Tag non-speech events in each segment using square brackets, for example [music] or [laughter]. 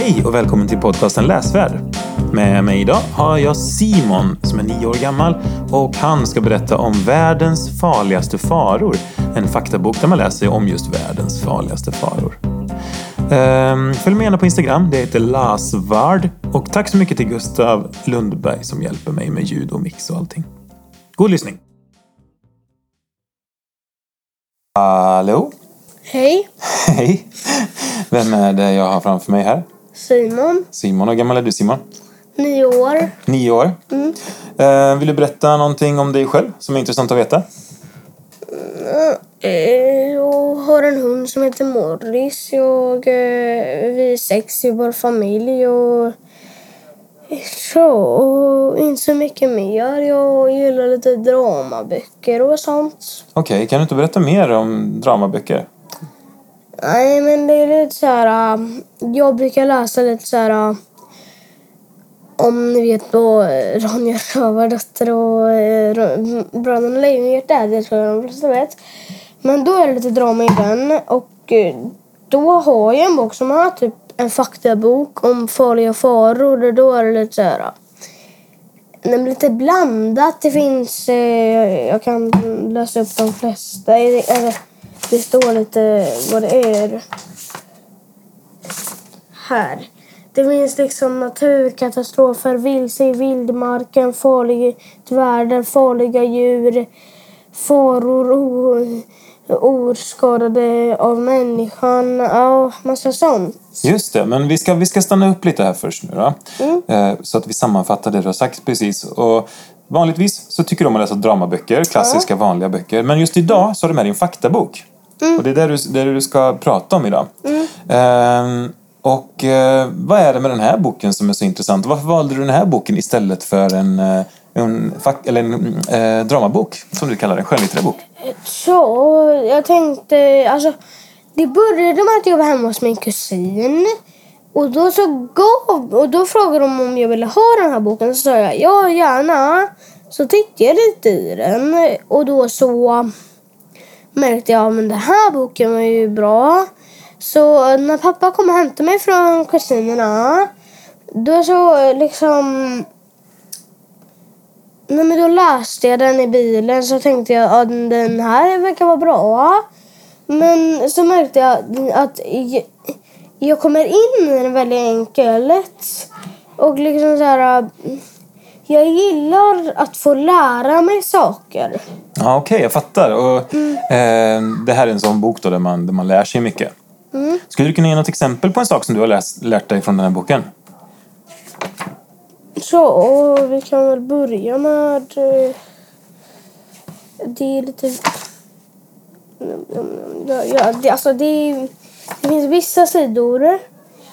Hej och välkommen till podcasten Läsvärd. Med mig idag har jag Simon som är nio år gammal och han ska berätta om världens farligaste faror. En faktabok där man läser om just världens farligaste faror. Ehm, följ med gärna på Instagram, det heter Lasvard. Och tack så mycket till Gustav Lundberg som hjälper mig med ljud och mix och allting. God lyssning! Hallå? Hej, Hej! Vem är det jag har framför mig här? Simon. Simon. Hur gammal är du Simon? Nio år. Nio år. Eh, vill du berätta någonting om dig själv som är intressant att veta? Eh, Jag har en hund som heter Morris. Jag, eh, vi är sex i vår familj. Och, så, och inte så mycket mer. Jag gillar lite dramaböcker och sånt. Okej, kan du inte berätta mer om dramaböcker? Nej, men det är lite så här... Um, jag brukar läsa lite så här... Um, om ni vet då eh, Ronja Rövardotter och eh, Bröderna Lejonhjärta. Det tror jag de flesta vet. Men då är det lite drama i den. Och eh, då har jag en bok som är typ en faktabok om farliga faror. Och då är det lite så här... äh, lite blandat. Det finns... Jag kan läsa upp de flesta. Eller, det står lite vad det är. Här. Det finns liksom naturkatastrofer, vilse i vildmarken, farliga väder, farliga djur, faror o- oskadade av människan. Ja, massa sånt. Just det, men vi ska, vi ska stanna upp lite här först nu då. Eh, så att vi sammanfattar det du har sagt precis. Och vanligtvis så tycker du om att läsa dramaböcker, klassiska vanliga böcker. Men just idag så har du med din faktabok. Och det är det du, det du ska prata om idag. Ehm, och eh, vad är det med den här boken som är så intressant? Varför valde du den här boken istället för en, eh, en, fack, eller en eh, dramabok, som du kallar det, en skönlitterär bok? Så jag tänkte, alltså det började med att jag var hemma hos min kusin. Och då så gav, och då frågade de om jag ville ha den här boken. Så sa jag ja gärna. Så tittade jag lite i den och då så märkte jag men den här boken var ju bra. Så när pappa kom och hämtade mig från kusinerna då så liksom Nej, men då läste jag den i bilen så tänkte jag att den här verkar vara bra. Men så märkte jag att jag, kommer in i den väldigt enkelt. Och liksom så här... Jag gillar att få lära mig saker. Ja, Okej, jag fattar. Och, eh, det här är en sån bok då där man, där man lär sig mycket. Skulle du kunna ge något exempel på en sak som du har läst, lärt dig från den här boken? Så, vi kan väl börja med... eh, Det är lite... Ja, det, alltså det, det finns vissa sidor.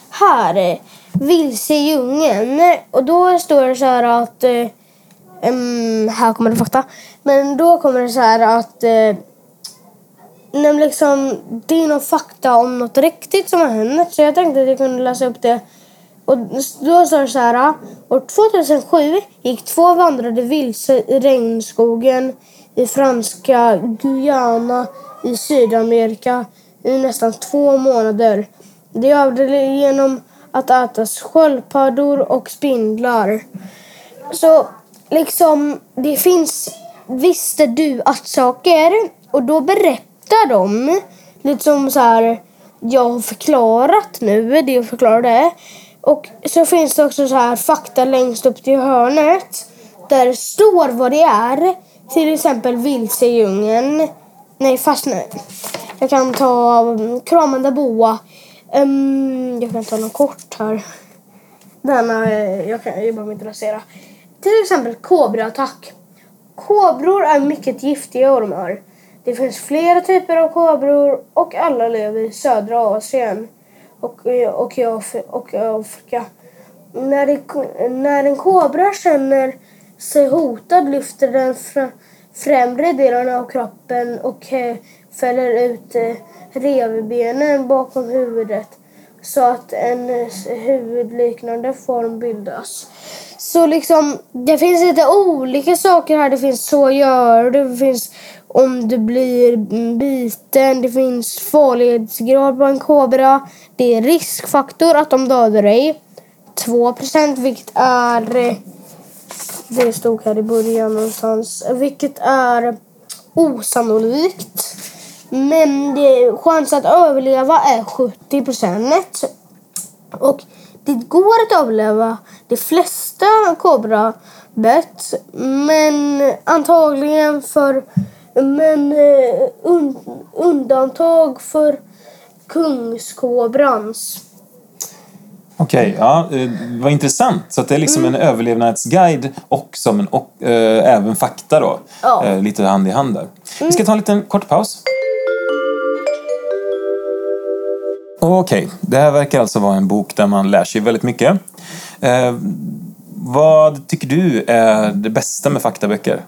Här, vilse i djungeln. Och då står det så här att... Um, här kommer det fakta. Men då kommer det så här att... Eh, uh, när liksom, det är någon fakta om något riktigt som har hänt. Så jag tänkte att jag kunde läsa upp det. Och då står det så här. År 2007 gick två vandrade vilse i regnskogen i franska Guyana i Sydamerika i nästan två månader. De överlevde genom att äta sköldpaddor och spindlar. Så liksom, det finns visste du att saker och då berättar de lite som så här jag har förklarat nu, det jag förklarade. Och så finns det också så här fakta längst upp till hörnet där det står vad det är. Till exempel vilse i djungeln. Nej, fast nej. Jag kan ta um, kramande boa. Um, jag kan ta något kort här. Denna, eh, jag kan jag med inte rasera. Till exempel kobraattack. Kobror är mycket giftiga ormar. Det finns flera typer av kobror och alla lever i södra Asien och, eh, och, i, Af- och Afrika. När, det, när en kobra känner sig hotad lyfter den fram främre delen av kroppen och eh, fäller ut eh, revbenen bakom huvudet. så att en eh, huvudliknande form bildas. Så liksom, det finns lite olika saker här. Det finns så gör du, det finns om du blir biten, det finns farlighetsgrad på en kobra. Det är riskfaktor att de dödar dig. 2 vilket är... Det stod här i början någonstans. Vilket är osannolikt. Men det, chans att överleva är 70% Och det går att överleva de flesta kobrabett. Men antagligen för... Men eh, un, undantag för kungskobrans. Okej, ja, eh, vad intressant. Så att det är liksom en överlevnadsguide och som en, och, eh, även fakta då. Eh, lite hand i hand där. Vi ska ta en liten kort paus. Okej, det här verkar alltså vara en bok där man lär sig väldigt mycket. Eh, vad tycker du är det bästa med faktaböcker?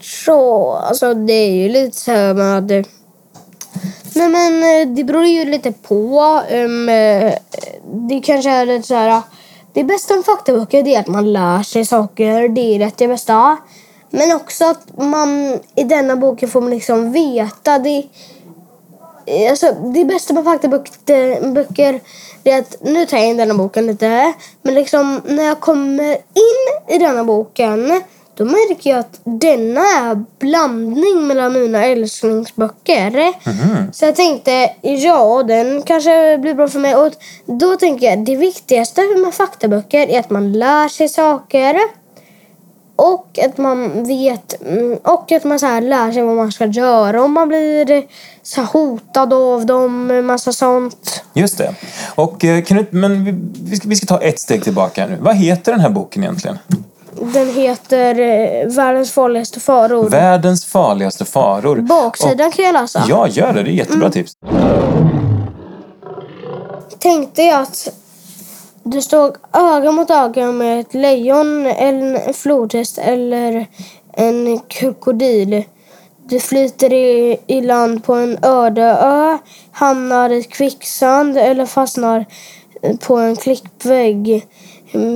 Så, alltså det är ju lite så här med... Alltså- Nej men eh, det beror ju lite på. Um, eh, det kanske är lite så här... Det bästa med faktaböcker det är att man lär sig saker. Det är det bästa. Men också att man i denna boken får man liksom veta. Det, eh, alltså, det bästa med faktaböcker är att, nu tar jag in denna boken lite, men liksom när jag kommer in i denna boken då märker jag att denna är blandning mellan mina älsklingsböcker. Så jag tänkte, ja den kanske blir bra för mig. Och då tänker jag, det viktigaste med faktaböcker är att man lär sig saker. Och att man vet mm, och att man så lär sig vad man ska göra om man blir så hotad av dem, massa sånt. Just det. Och, eh, Knut, men vi, vi, ska, vi ska ta ett steg tillbaka nu. Vad heter den här boken egentligen? Den heter eh, Världens farligaste faror. Världens farligaste faror. Baksidan kan jag läsa. Ja, gör det. Det är jättebra tips. Tänkte jag att du stod öga mot öga med ett lejon, en flodhäst eller en krokodil. Du flyter i, i land på en öde ö, hamnar i kvicksand eller fastnar på en klippvägg.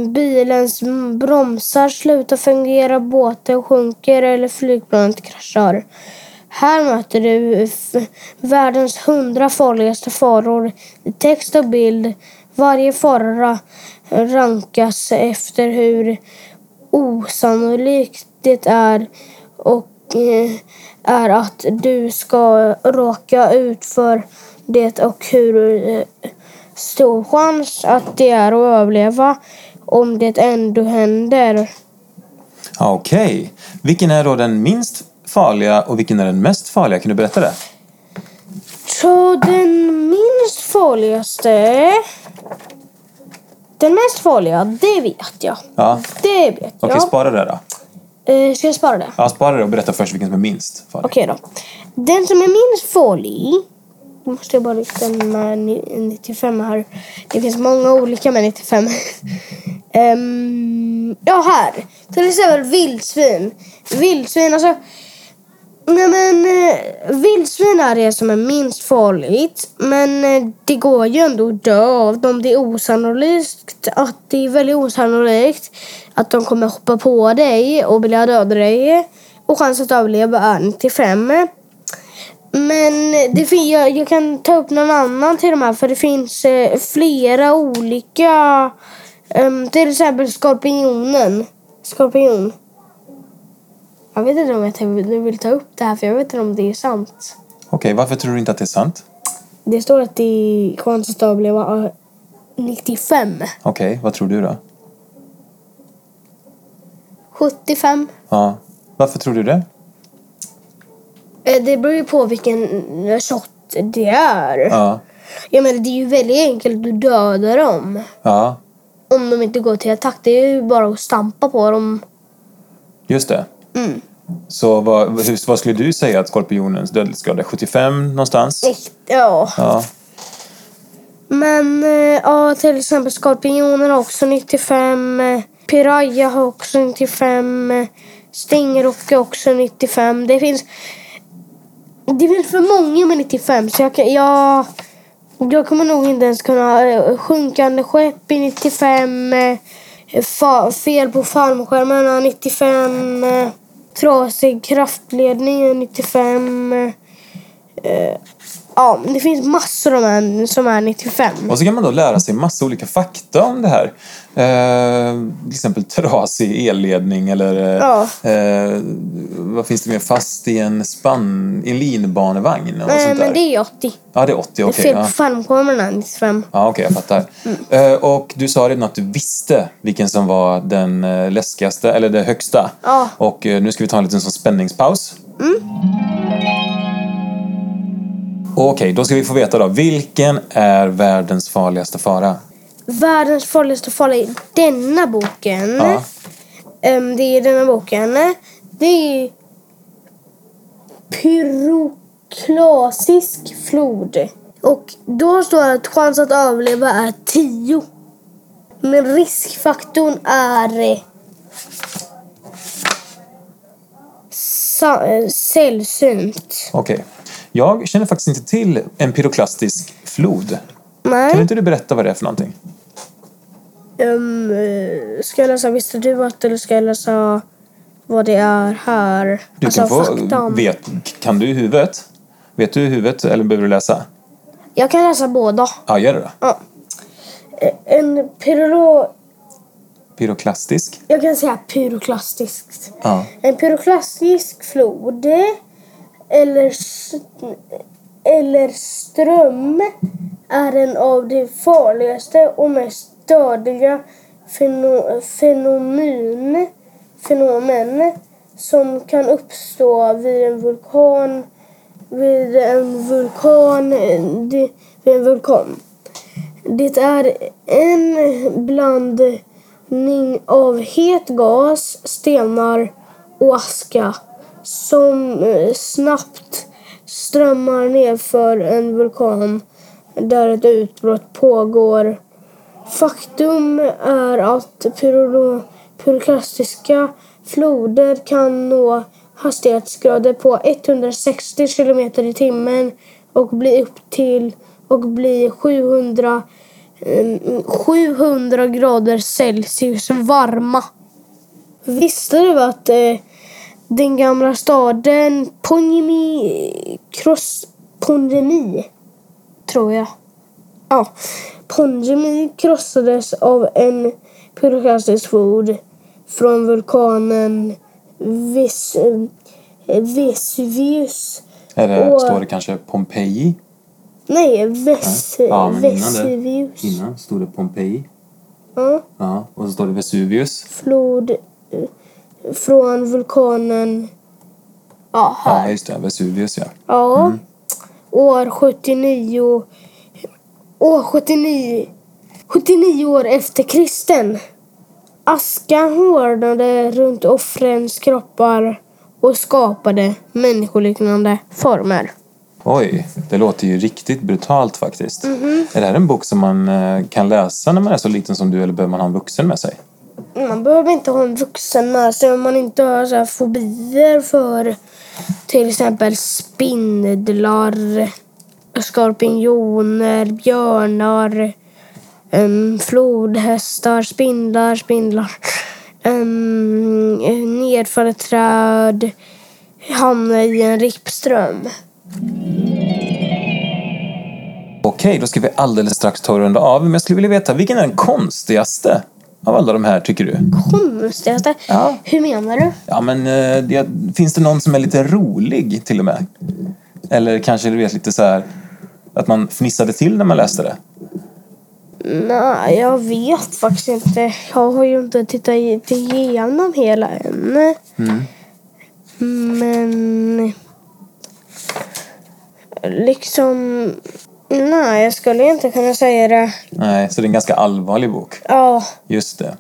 Bilens bromsar slutar fungera, båten sjunker eller flygplanet kraschar. Här möter du världens hundra farligaste faror i text och bild. Varje fara rankas efter hur osannolikt det är och eh, är att du ska råka ut för det och hur eh, stor chans att det är att överleva om det ändå händer. Okej. Vilken är då den minst farliga och vilken är den mest farliga? Kan du berätta det? Så den minst farligaste... Den mest farliga, det vet jag. Ja. Det vet Okej, jag. spara det då. Eh, ska jag spara det? Ja, spara det och berätta först vilken som är minst farlig. Okej då. Den som är minst farlig... Nu måste jag bara lyfta med 95 här. Det finns många olika med 95. um, [laughs] ehm, ja, här. Till exempel vildsvin. Vildsvin, alltså... Nej men eh, vildsvin är det som är minst farligt. Men eh, det går ju ändå att dö av dem. Det är osannolikt att det är väldigt osannolikt att de kommer hoppa på dig och vilja döda dig. Och chansen att överleva är 95. Men det fin- jag, jag kan ta upp någon annan till de här för det finns eh, flera olika. Um, till exempel skorpionen. Skorpion. Jag vet inte om jag t- vill ta upp det här för jag vet inte om det är sant. Okej, varför tror du inte att det är sant? Det står att chans att överleva eh, 95. Okej, vad tror du då? 75. Ja. Varför tror du det? Eh, Det beror ju på vilken sort det är. Ja. Jag menar det är ju väldigt enkelt att döda dem. Ja, Om de inte går till attack. Det är ju bara att stampa på dem. just det. Mm. Så vad, hur, vad skulle du säga att skorpionens dödlighetsgrad är? 75 någonstans? Ja. Ja. Men eh, ja, till exempel skorpioner har också 95. eh, Piraya har också 95. eh, Stingrock är också 95. Det finns, det finns för många med 95 så jag, kan- jag Jag kommer nog inte ens kunna... eh, Sjunkande skepp i 95. eh, Fa, fel på fallskärmarna 95. Eh, eh, Trasig kraftledning 95 eh, eh, Ja, det finns massor av en som är 95. Och så kan man då lära sig massa olika fakta om det här. Eh, till exempel trasig elledning eller eh, Ja. eh, vad finns det mer? Fast i en spann, i en linbanevagn och Nej, sånt där. men det är 80. Ja, det är 80, Det är okej. fel ja. på fallskärmarna 95. Ja, okej, jag fattar. Eh, och du sa redan att du visste vilken som var den eh, läskigaste, eller det högsta. Ja. Och eh, nu ska vi ta en liten sån spänningspaus. Okej, då ska vi få veta då. Vilken är världens farligaste fara? Världens farligaste fara i denna boken. Ja. Ehm, det är denna boken. Det är pyroklasisk flod. Och då står det att chans att överleva är 10. Men riskfaktorn är eh, eh, sällsynt. Okej. Jag känner faktiskt inte till en pyroklastisk flod. Nej. Kan inte du berätta vad det är för någonting? Um, ska jag läsa Visste du att eller ska jag läsa vad det är här? Du alltså kan, få, vet, kan du i huvudet? Vet du i huvudet eller behöver du läsa? Jag kan läsa båda. Ja, gör det då. Ja. Eh, En pyrolo... Pyroklastisk? Jag kan säga pyroklastiskt. Ja. En pyroklastisk flod eller, eller ström är en av de farligaste och mest dödliga feno, fenomen, fenomen som kan uppstå vid en vulkan vid en vulkan, vid en vulkan. Det är en blandning av het gas, stenar och aska som eh, snabbt strömmar nedför en vulkan där ett utbrott pågår. Faktum är att pyro- pyroklastiska floder kan nå hastighetsgrader på 160 kilometer i timmen och bli upp till och bli 700, 700 eh, grader Celsius varma. Visste du att eh, den gamla staden Ponjemi, Kross, Ponjemi, tror jag. Ja, Ponjemi krossades av en pyroklastisk flod från vulkanen Ves, Vesuvius. Är det, Och- Står det kanske Pompeji? Nej, Ves, Ja, men innan det. Vesuvius. Innan stod det Pompeji. Ja, Ja, och så står det Vesuvius. flod från vulkanen... Ja, här. Ja, just det. Vesuvius, ja. Ja. År 79... År 79... 79 år efter kristen. Askan hårdnade runt offrens kroppar och skapade människoliknande former. Oj, det låter ju riktigt brutalt faktiskt. Är det här en bok som man eh, kan läsa när man är så liten som du eller behöver man ha en vuxen med sig? Man behöver inte ha en vuxen med sig om man inte har så här fobier för till exempel spindlar, skorpioner, björnar, um, flodhästar, spindlar, spindlar, um, nedfallande träd, hamna i en rippström. Okej, då ska vi alldeles strax ta och runda av. Men jag skulle vilja veta, vilken är den konstigaste av alla de här tycker du? Konstigaste? Ja. Hur menar du? Ja, men eh, det, finns det någon som är lite rolig till och med? Eller kanske du vet lite så här att man fnissade till när man läste det? Nej, jag vet faktiskt inte. Jag har ju inte tittat igenom hela än. Men... Liksom... Nej, jag skulle inte kunna säga det. Nej, så det är en ganska allvarlig bok. Ja, Just det.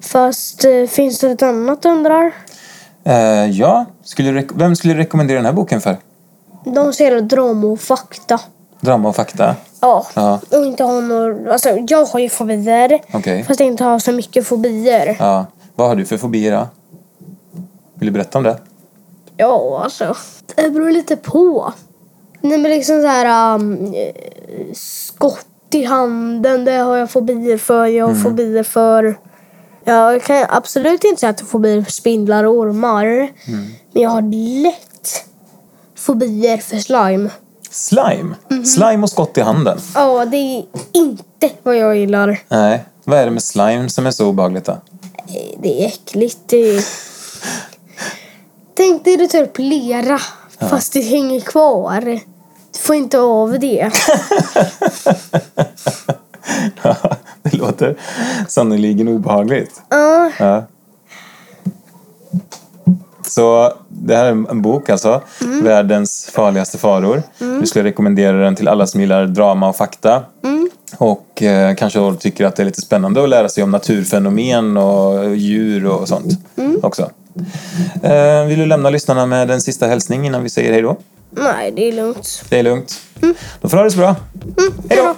fast eh, finns det ett annat undrar? Eh, ja, skulle du vem skulle du rekommendera den här boken för? De ser drama och fakta. Drama och fakta? Ja, Ja. och inte ha några... Alltså, jag har ju fobier. Okej. Fast inte har så mycket fobier. Ja. Vad har du för fobier då? Vill du berätta om det? Ja, alltså. Det beror lite på. Nej men liksom så här um, skott i handen, det har jag fobier för. Jag har fobier för... Jag kan absolut inte säga att jag har fobier för spindlar och ormar. Men jag har lätt fobier för slime. Slime. Slime och skott i handen. Ja, det är inte vad jag gillar. Nej. Vad är det med slime som är så obehagligt då? Eh, Det är äckligt. Det är... [laughs] Tänk dig du tar upp lera fast det hänger kvar. Får inte av det. [laughs] det låter sannoliken obehagligt. Ja, Ja. Så det här är en bok alltså. Världens farligaste faror. Du skulle rekommendera den till alla som gillar drama och fakta. Och eh, kanske tycker att det är lite spännande att lära sig om naturfenomen och djur och sånt också. Eh, vill du lämna lyssnarna med en sista hälsning innan vi säger hej då? nej det är lugnt. Det är lugnt. Då får du ha det så bra. Hej då!